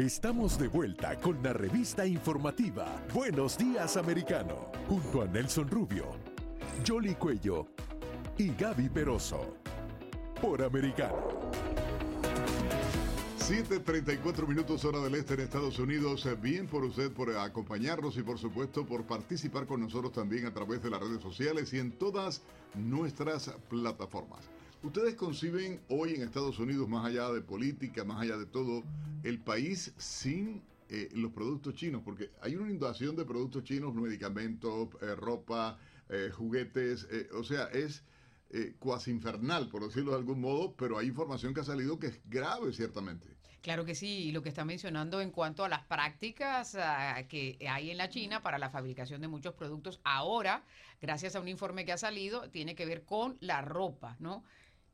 Estamos de vuelta con la revista informativa Buenos Días Americano, junto a Nelson Rubio, Jolly Cuello y Gaby Peroso, por Americano. 7.34 minutos hora del este en Estados Unidos. Bien por usted por acompañarnos y por supuesto por participar con nosotros también a través de las redes sociales y en todas nuestras plataformas. ¿Ustedes conciben hoy en Estados Unidos, más allá de política, más allá de todo, el país sin eh, los productos chinos? Porque hay una inundación de productos chinos, medicamentos, eh, ropa, eh, juguetes, o sea, es cuasi infernal, por decirlo de algún modo, pero hay información que ha salido que es grave, ciertamente. Claro que sí, y lo que está mencionando en cuanto a las prácticas ah, que hay en la China para la fabricación de muchos productos, ahora, gracias a un informe que ha salido, tiene que ver con la ropa, ¿no?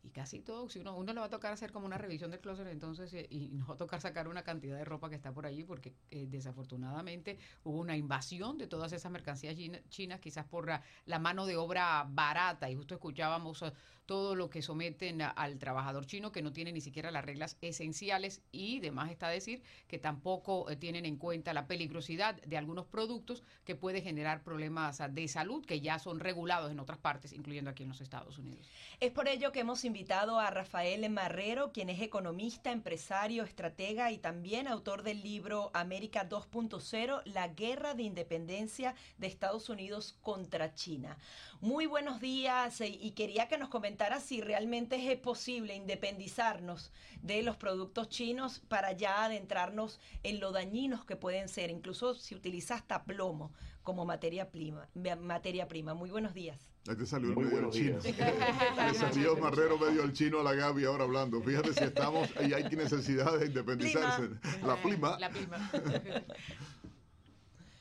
Y casi todo, si uno, uno le va a tocar hacer como una revisión del closet entonces eh, y nos va a tocar sacar una cantidad de ropa que está por allí porque eh, desafortunadamente hubo una invasión de todas esas mercancías chinas, quizás por la, mano de obra barata y justo escuchábamos todo lo que someten al trabajador chino que no tiene ni siquiera las reglas esenciales y demás está decir que tampoco tienen en cuenta la peligrosidad de algunos productos que puede generar problemas de salud que ya son regulados en otras partes, incluyendo aquí en los Estados Unidos. Es por ello que hemos invitado a Rafael Marrero, quien es economista, empresario, estratega y también autor del libro América 2.0, La guerra de independencia de Estados Unidos contra China. Muy buenos días eh, y quería que nos comentara si realmente es posible independizarnos de los productos chinos para ya adentrarnos en lo dañinos que pueden ser, incluso si utiliza hasta plomo como materia prima. Materia prima. Muy buenos días. Ahí te salió el medio chino. Le salió Marrero medio el chino a la Gaby ahora hablando. Fíjate si estamos y hay necesidad de independizarse. La prima. La prima.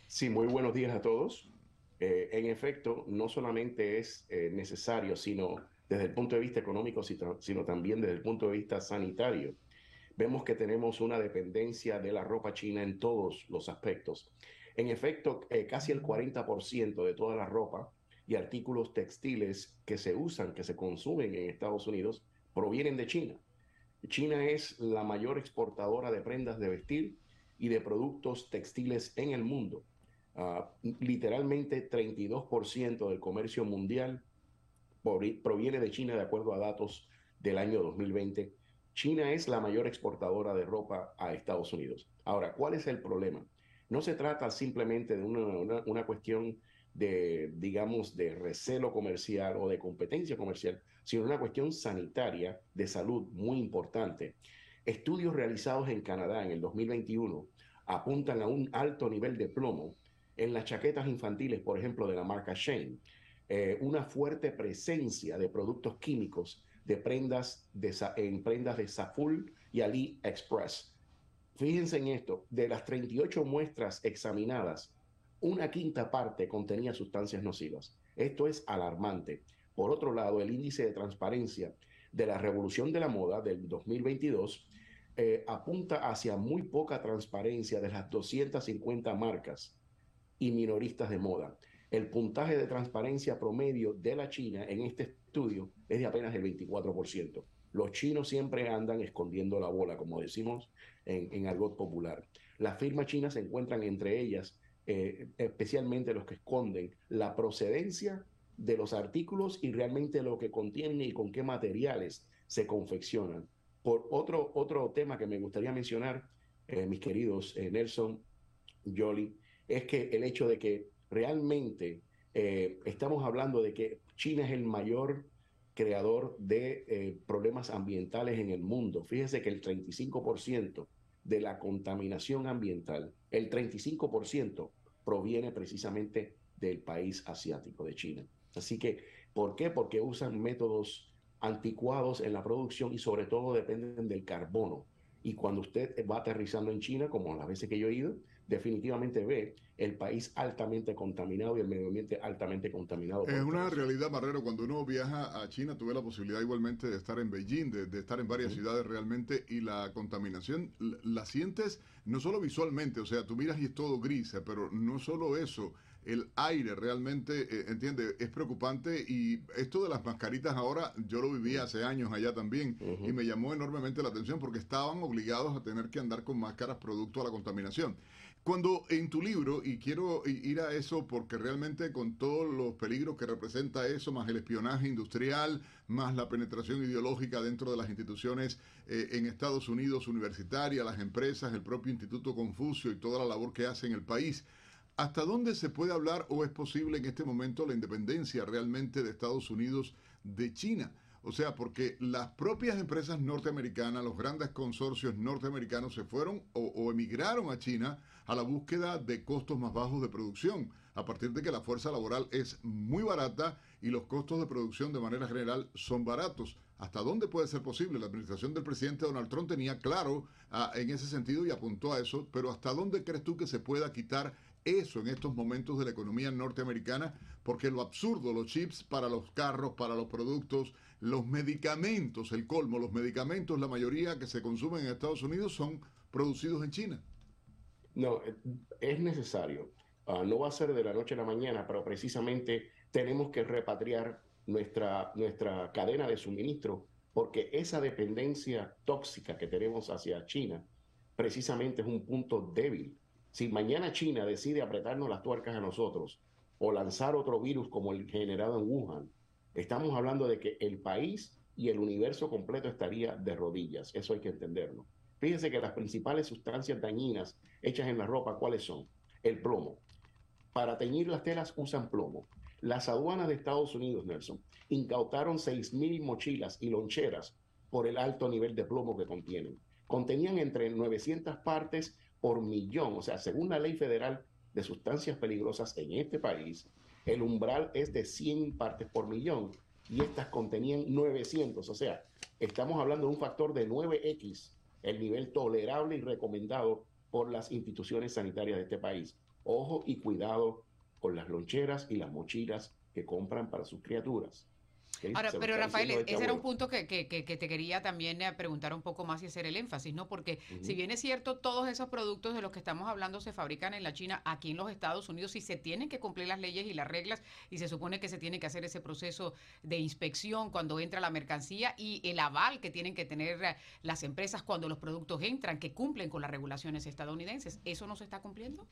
Sí, muy buenos días a todos. Eh, en efecto, no solamente es eh, necesario, sino desde el punto de vista económico, sino también desde el punto de vista sanitario. Vemos que tenemos una dependencia de la ropa china en todos los aspectos. En efecto, eh, casi el 40% de toda la ropa y artículos textiles que se usan, que se consumen en Estados Unidos, provienen de China. China es la mayor exportadora de prendas de vestir y de productos textiles en el mundo. Ah, literalmente 32% del comercio mundial proviene de China de acuerdo a datos del año 2020. China es la mayor exportadora de ropa a Estados Unidos. Ahora, ¿cuál es el problema? No se trata simplemente de una, cuestión de, digamos, de recelo comercial o de competencia comercial, sino una cuestión sanitaria de salud muy importante. Estudios realizados en Canadá en el 2021 apuntan a un alto nivel de plomo en las chaquetas infantiles, por ejemplo, de la marca Shane, eh, una fuerte presencia de productos químicos de prendas de, en prendas de Saful y AliExpress Fíjense en esto, de las 38 muestras examinadas, una quinta parte contenía sustancias nocivas. Esto es alarmante. Por otro lado, el índice de transparencia de la revolución de la moda del 2022 eh, apunta hacia muy poca transparencia de las 250 marcas y minoristas de moda. El puntaje de transparencia promedio de la China en este estudio es de apenas el 24%. Los chinos siempre andan escondiendo la bola, como decimos en, en argot popular. Las firmas chinas se encuentran entre ellas, eh, especialmente los que esconden la procedencia de los artículos y realmente lo que contienen y con qué materiales se confeccionan. Por otro, otro tema que me gustaría mencionar, eh, mis queridos eh, Nelson, Jolly, es que el hecho de que realmente estamos hablando de que China es el mayor creador de eh, problemas ambientales en el mundo. Fíjese que el 35% de la contaminación ambiental, el 35% proviene precisamente del país asiático, de China. Así que, ¿por qué? Porque usan métodos anticuados en la producción y sobre todo dependen del carbono. Y cuando usted va aterrizando en China, como las veces que yo he ido, definitivamente ve el país altamente contaminado y el medio ambiente altamente contaminado. Es una realidad, Barrero. Cuando uno viaja a China, tuve la posibilidad igualmente de estar en Beijing, de, estar en varias ciudades realmente, y la contaminación la, sientes no solo visualmente, o sea, tú miras y es todo gris, pero no solo eso, el aire realmente, eh, entiende, es preocupante y esto de las mascaritas ahora, yo lo viví hace años allá también y me llamó enormemente la atención porque estaban obligados a tener que andar con máscaras producto a la contaminación. Cuando en tu libro, y quiero ir a eso porque realmente con todos los peligros que representa eso, más el espionaje industrial, más la penetración ideológica dentro de las instituciones eh, en Estados Unidos, universitaria, las empresas, el propio Instituto Confucio y toda la labor que hace en el país, ¿hasta dónde se puede hablar o es posible en este momento la independencia realmente de Estados Unidos de China? O sea, porque las propias empresas norteamericanas, los grandes consorcios norteamericanos se fueron o, emigraron a China a la búsqueda de costos más bajos de producción, a partir de que la fuerza laboral es muy barata y los costos de producción de manera general son baratos. ¿Hasta dónde puede ser posible? La administración del presidente Donald Trump tenía claro ah, en ese sentido y apuntó a eso, pero ¿hasta dónde crees tú que se pueda quitar eso en estos momentos de la economía norteamericana? Porque lo absurdo, los chips para los carros, para los productos, los medicamentos, el colmo, los medicamentos, la mayoría que se consumen en Estados Unidos son producidos en China. No, eh, es necesario. Ah, no va a ser de la noche a la mañana, pero precisamente tenemos que repatriar nuestra, nuestra cadena de suministro porque esa dependencia tóxica que tenemos hacia China precisamente es un punto débil. Si mañana China decide apretarnos las tuercas a nosotros o lanzar otro virus como el generado en Wuhan, Estamos hablando de que el país y el universo completo estaría de rodillas. Eso hay que entenderlo. Fíjense que las principales sustancias dañinas hechas en la ropa, ¿cuáles son? El plomo. Para teñir las telas usan plomo. Las aduanas de Estados Unidos, Nelson, incautaron 6.000 mochilas y loncheras por el alto nivel de plomo que contienen. Contenían entre 900 partes por millón, o sea, según la ley federal de sustancias peligrosas en este país, el umbral es de 100 partes por millón y estas contenían 900, o sea, estamos hablando de un factor de 9x, el nivel tolerable y recomendado por las instituciones sanitarias de este país. Ojo y cuidado con las loncheras y las mochilas que compran para sus criaturas. Ahora, pero Rafael, ese era un punto que, que, que, te quería también eh, preguntar un poco más y hacer el énfasis, ¿no? Porque si bien es cierto, todos esos productos de los que estamos hablando se fabrican en la China, aquí en los Estados Unidos, y se tienen que cumplir las leyes y las reglas, y se supone que se tiene que hacer ese proceso de inspección cuando entra la mercancía y el aval que tienen que tener eh, las empresas cuando los productos entran, que cumplen con las regulaciones estadounidenses. ¿Eso no se está cumpliendo?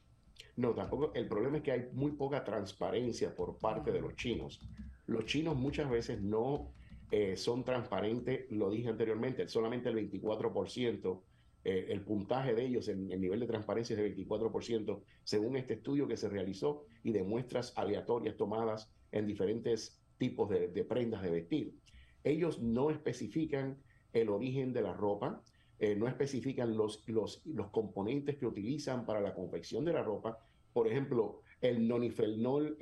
No, tampoco. El problema es que hay muy poca transparencia por parte de los chinos. Los chinos muchas veces no eh, son transparentes, lo dije anteriormente, solamente el 24%, eh, el puntaje de ellos, en el nivel de transparencia es de 24%, según este estudio que se realizó y de muestras aleatorias tomadas en diferentes tipos de, prendas de vestir. Ellos no especifican el origen de la ropa, eh, no especifican los, los, los componentes que utilizan para la confección de la ropa. Por ejemplo, el nonifenol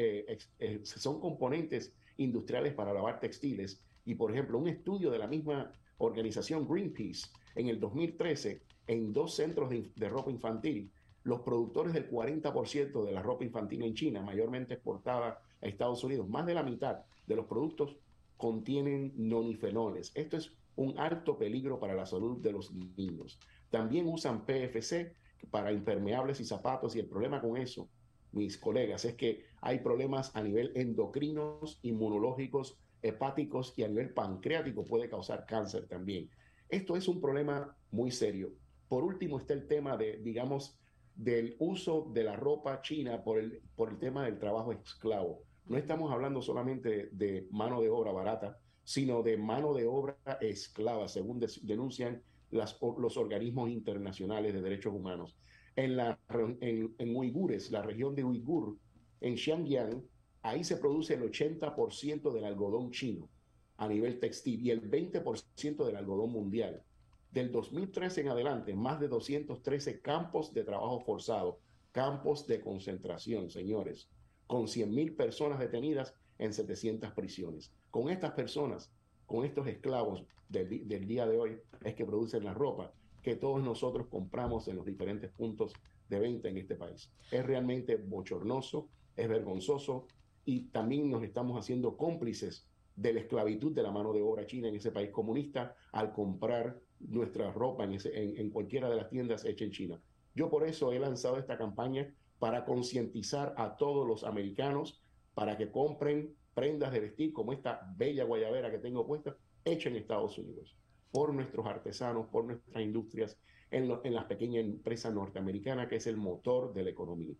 son componentes industriales para lavar textiles. Y, por ejemplo, un estudio de la misma organización Greenpeace en el 2013 en dos centros de, ropa infantil, los productores del 40% de la ropa infantil en China, mayormente exportada a Estados Unidos, más de la mitad de los productos contienen nonifenoles. Esto es un alto peligro para la salud de los niños. También usan PFC para impermeables y zapatos y el problema con eso mis colegas, es que hay problemas a nivel endocrinos, inmunológicos, hepáticos y a nivel pancreático puede causar cáncer también. Esto es un problema muy serio. Por último está el tema de, digamos, del uso de la ropa china por el, por el tema del trabajo esclavo. No estamos hablando solamente de, mano de obra barata, sino de mano de obra esclava, según denuncian los organismos internacionales de derechos humanos en, la, en, en Uigures, la región de Uigur, en Xinjiang, ahí se produce el 80% del algodón chino a nivel textil y el 20% del algodón mundial. Del 2013 en adelante, más de 213 campos de trabajo forzado, campos de concentración, señores, con 100.000 personas detenidas en 700 prisiones. Con estas personas, con estos esclavos del, día de hoy, es que producen la ropa que todos nosotros compramos en los diferentes puntos de venta en este país. Es realmente bochornoso, es vergonzoso y también nos estamos haciendo cómplices de la esclavitud de la mano de obra china en ese país comunista al comprar nuestra ropa en, cualquiera de las tiendas hechas en China. Yo por eso he lanzado esta campaña para concientizar a todos los americanos para que compren prendas de vestir como esta bella guayabera que tengo puesta, hecha en Estados Unidos, por nuestros artesanos, por nuestras industrias, en, en las pequeñas empresas norteamericanas, que es el motor de la economía.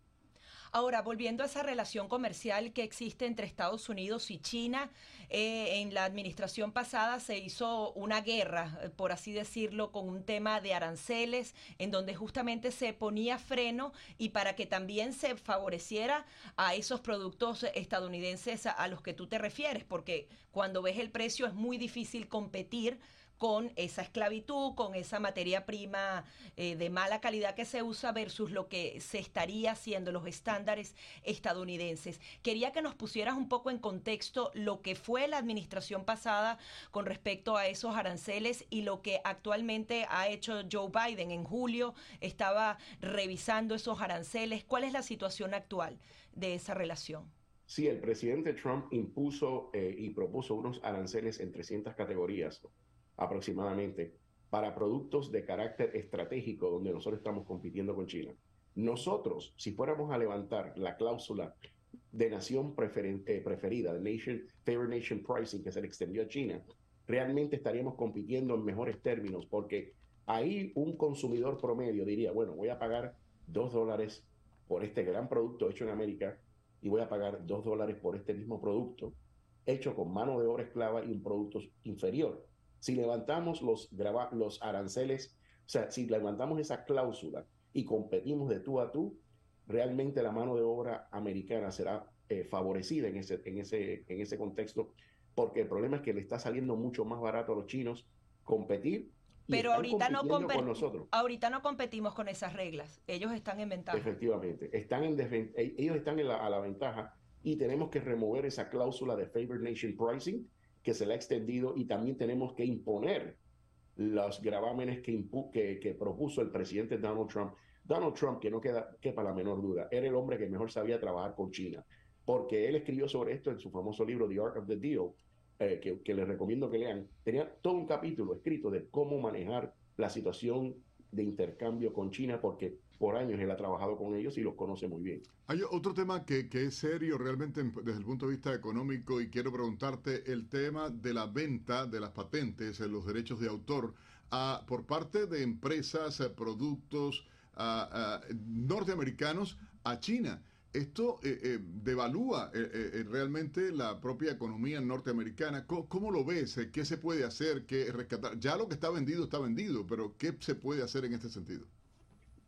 Ahora, volviendo a esa relación comercial que existe entre Estados Unidos y China, eh, en la administración pasada se hizo una guerra, eh, por así decirlo, con un tema de aranceles, en donde justamente se ponía freno y para que también se favoreciera a esos productos estadounidenses a los que tú te refieres, porque cuando ves el precio es muy difícil competir con esa esclavitud, con esa materia prima eh, de mala calidad que se usa versus lo que se estaría haciendo, los estándares estadounidenses. Quería que nos pusieras un poco en contexto lo que fue la administración pasada con respecto a esos aranceles y lo que actualmente ha hecho Joe Biden. En julio estaba revisando esos aranceles. ¿Cuál es la situación actual de esa relación? Sí, el presidente Trump impuso eh, y propuso unos aranceles en 300 categorías aproximadamente para productos de carácter estratégico donde nosotros estamos compitiendo con China. Nosotros, si fuéramos a levantar la cláusula de nación eh, preferida, de Nation, Favor Nation Pricing, que se le extendió a China, realmente estaríamos compitiendo en mejores términos, porque ahí un consumidor promedio diría, bueno, voy a pagar dos dólares por este gran producto hecho en América y voy a pagar dos dólares por este mismo producto hecho con mano de obra esclava y un producto inferior. Si levantamos los, los aranceles, o sea, si levantamos esa cláusula y competimos de tú a tú, realmente la mano de obra americana será eh, favorecida en ese, en, ese, en ese contexto, porque el problema es que le está saliendo mucho más barato a los chinos competir. Pero ahorita no, ahorita no competimos con esas reglas. Ellos están en ventaja. Efectivamente. Están en e, ellos están en la, a la ventaja y tenemos que remover esa cláusula de Favor Nation Pricing que se le ha extendido y también tenemos que imponer los gravámenes que, que, propuso el presidente Donald Trump. Donald Trump, que no queda quepa la menor duda, era el hombre que mejor sabía trabajar con China, porque él escribió sobre esto en su famoso libro The Art of the Deal, eh, que, que les recomiendo que lean. Tenía todo un capítulo escrito de cómo manejar la situación de intercambio con China, porque por años él ha trabajado con ellos y los conoce muy bien. Hay otro tema que, es serio realmente desde el punto de vista económico y quiero preguntarte el tema de la venta de las patentes, en los derechos de autor, a, por parte de empresas, eh, productos norteamericanos a China. Esto eh, eh, devalúa realmente la propia economía norteamericana. ¿Cómo, ¿Cómo, lo ves? ¿Qué se puede hacer? ¿Qué rescatar? Ya lo que está vendido está vendido, pero ¿qué se puede hacer en este sentido?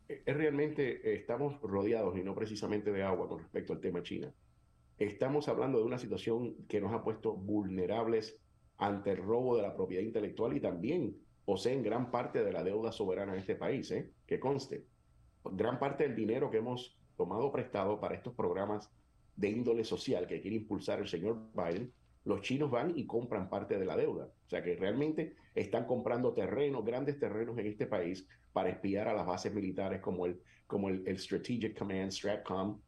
Es realmente, eh, estamos rodeados y no precisamente de agua con respecto al tema China. Estamos hablando de una situación que nos ha puesto vulnerables ante el robo de la propiedad intelectual y también poseen gran parte de la deuda soberana de este país, ¿eh? que conste. Gran parte del dinero que hemos tomado prestado para estos programas de índole social que quiere impulsar el señor Biden los chinos van y compran parte de la deuda. O sea que realmente están comprando terrenos, grandes terrenos en este país para espiar a las bases militares como el, como el, Strategic Command, STRATCOM,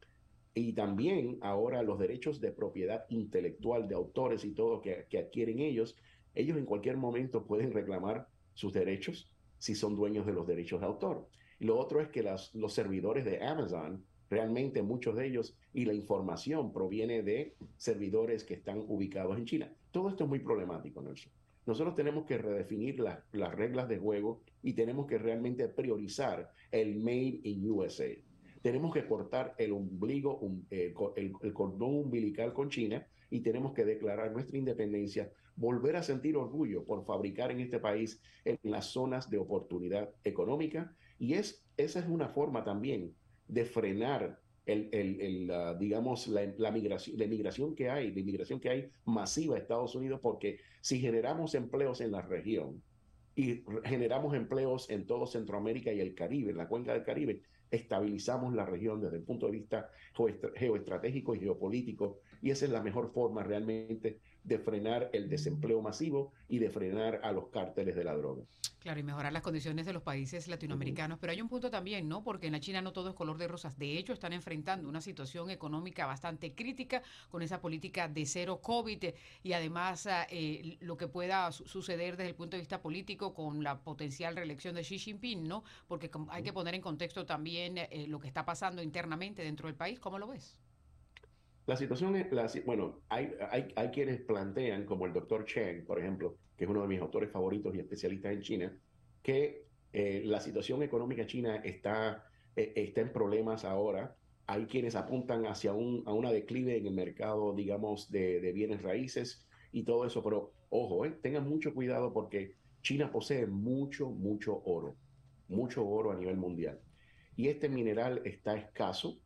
y también ahora los derechos de propiedad intelectual de autores y todo que, que adquieren ellos, ellos en cualquier momento pueden reclamar sus derechos si son dueños de los derechos de autor. Y lo otro es que las, los servidores de Amazon Realmente muchos de ellos y la información proviene de servidores que están ubicados en China. Todo esto es muy problemático, Nelson. Nosotros tenemos que redefinir las reglas de juego y tenemos que realmente priorizar el Made in USA. Tenemos que cortar el ombligo, eh, el, el cordón umbilical con China y tenemos que declarar nuestra independencia, volver a sentir orgullo por fabricar en este país en las zonas de oportunidad económica. Y es, esa es una forma también de frenar el, el, digamos, la, la, migración, la inmigración que hay, la inmigración que hay masiva a Estados Unidos, porque si generamos empleos en la región y generamos empleos en todo Centroamérica y el Caribe, en la cuenca del Caribe, estabilizamos la región desde el punto de vista geoestratégico y geopolítico, y esa es la mejor forma realmente de frenar el desempleo masivo y de frenar a los cárteles de la droga. Claro, y mejorar las condiciones de los países latinoamericanos. Pero hay un punto también, ¿no? Porque en la China no todo es color de rosas. De hecho, están enfrentando una situación económica bastante crítica con esa política de cero COVID y además ah, eh, lo que pueda suceder desde el punto de vista político con la potencial reelección de Xi Jinping, ¿no? Porque hay que poner en contexto también eh, lo que está pasando internamente dentro del país. ¿Cómo lo ves? La situación es, la, bueno, hay, hay, hay, quienes plantean, como el doctor Chen, por ejemplo, que es uno de mis autores favoritos y especialistas en China, que eh, la situación económica china está, eh, está en problemas ahora. Hay quienes apuntan hacia un, a una declive en el mercado, digamos, de, de bienes raíces y todo eso, pero ojo, eh, tengan mucho cuidado porque China posee mucho, mucho oro, mucho oro a nivel mundial. Y este mineral está escaso,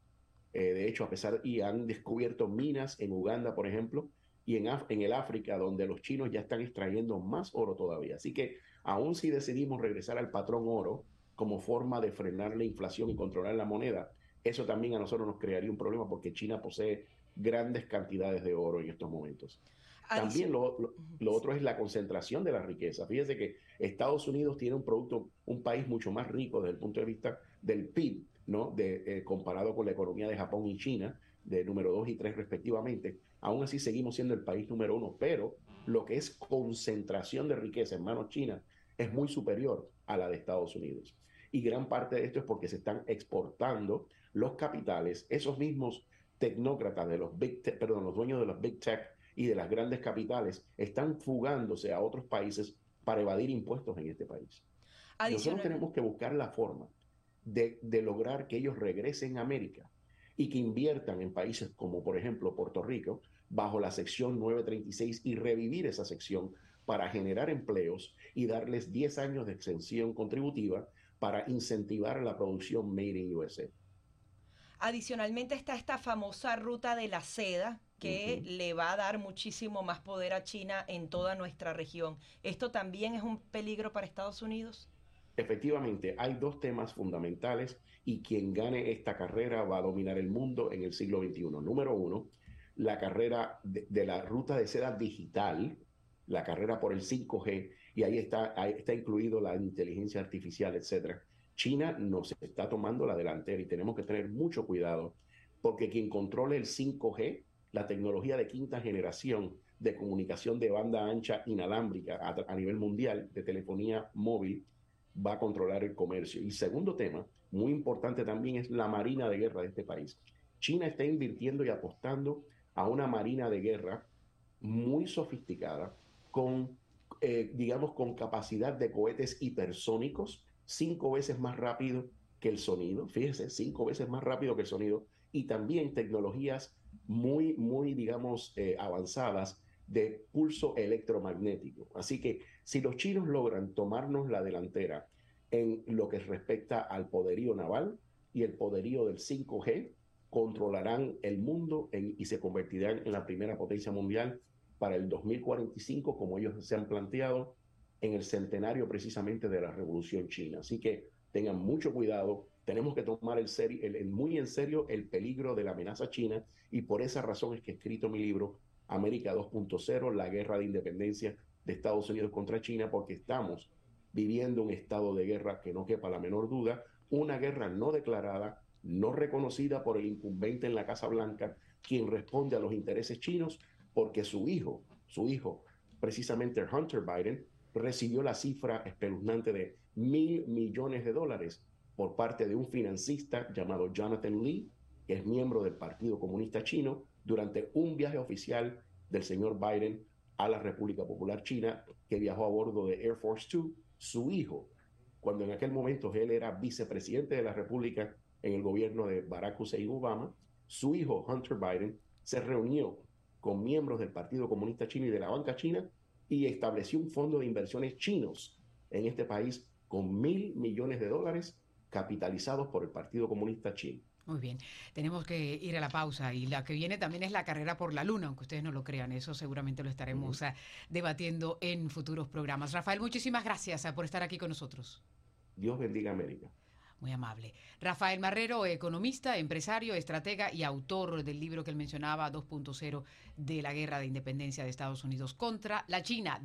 eh, de hecho, a pesar, y han descubierto minas en Uganda, por ejemplo, y en, en el África, donde los chinos ya están extrayendo más oro todavía. Así que, aun si decidimos regresar al patrón oro como forma de frenar la inflación y controlar la moneda, eso también a nosotros nos crearía un problema porque China posee grandes cantidades de oro en estos momentos. También lo, lo, otro es la concentración de la riqueza. Fíjese que Estados Unidos tiene un producto, un país mucho más rico desde el punto de vista del PIB, ¿no? De, eh, comparado con la economía de Japón y China, de número 2 y 3 respectivamente. Aún así seguimos siendo el país número uno, pero lo que es concentración de riqueza en manos chinas es muy superior a la de Estados Unidos. Y gran parte de esto es porque se están exportando los capitales, esos mismos tecnócratas de los big perdón, los dueños de los big tech y de las grandes capitales están fugándose a otros países para evadir impuestos en este país. Nosotros tenemos que buscar la forma de, lograr que ellos regresen a América y que inviertan en países como por ejemplo Puerto Rico bajo la sección 936 y revivir esa sección para generar empleos y darles 10 años de exención contributiva para incentivar la producción Made in USA. Adicionalmente está esta famosa ruta de la seda que le va a dar muchísimo más poder a China en toda nuestra región. ¿Esto también es un peligro para Estados Unidos? Efectivamente, hay dos temas fundamentales y quien gane esta carrera va a dominar el mundo en el siglo XXI. Número uno, la carrera de, la ruta de seda digital, la carrera por el 5G, y ahí está, ahí está incluido la inteligencia artificial, etcétera. China nos está tomando la delantera y tenemos que tener mucho cuidado porque quien controle el 5G, la tecnología de quinta generación de comunicación de banda ancha inalámbrica a nivel mundial de telefonía móvil, va a controlar el comercio. Y segundo tema, muy importante también, es la marina de guerra de este país. China está invirtiendo y apostando a una marina de guerra muy sofisticada, con, eh, digamos, con capacidad de cohetes hipersónicos, cinco veces más rápido que el sonido, fíjese, cinco veces más rápido que el sonido, y también tecnologías muy, muy, digamos, eh, avanzadas de pulso electromagnético. Así que si los chinos logran tomarnos la delantera en lo que respecta al poderío naval y el poderío del 5G, controlarán el mundo y se convertirán en la primera potencia mundial para el 2045, como ellos se han planteado, en el centenario precisamente de la Revolución China. Así que tengan mucho cuidado, tenemos que tomar muy en serio el peligro de la amenaza china y por esa razón es que he escrito mi libro América 2.0, la guerra de independencia de Estados Unidos contra China, porque estamos viviendo un estado de guerra que no quepa la menor duda, una guerra no declarada, no reconocida por el incumbente en la Casa Blanca, quien responde a los intereses chinos, porque su hijo, su hijo, precisamente Hunter Biden, recibió la cifra espeluznante de mil millones de dólares por parte de un financista llamado Jonathan Lee, que es miembro del Partido Comunista Chino, durante un viaje oficial del señor Biden a la República Popular China, que viajó a bordo de Air Force Two, su hijo, cuando en aquel momento él era vicepresidente de la República en el gobierno de Barack Hussein Obama, su hijo Hunter Biden se reunió con miembros del Partido Comunista Chino y de la banca china y estableció un fondo de inversiones chinos en este país con mil millones de dólares capitalizados por el Partido Comunista Chino. Muy bien, tenemos que ir a la pausa y la que viene también es la carrera por la luna, aunque ustedes no lo crean, eso seguramente lo estaremos ah, debatiendo en futuros programas. Rafael, muchísimas gracias ah, por estar aquí con nosotros. Dios bendiga América. Muy amable. Rafael Marrero, economista, empresario, estratega y autor del libro que él mencionaba, 2.0 de la guerra de independencia de Estados Unidos contra la China.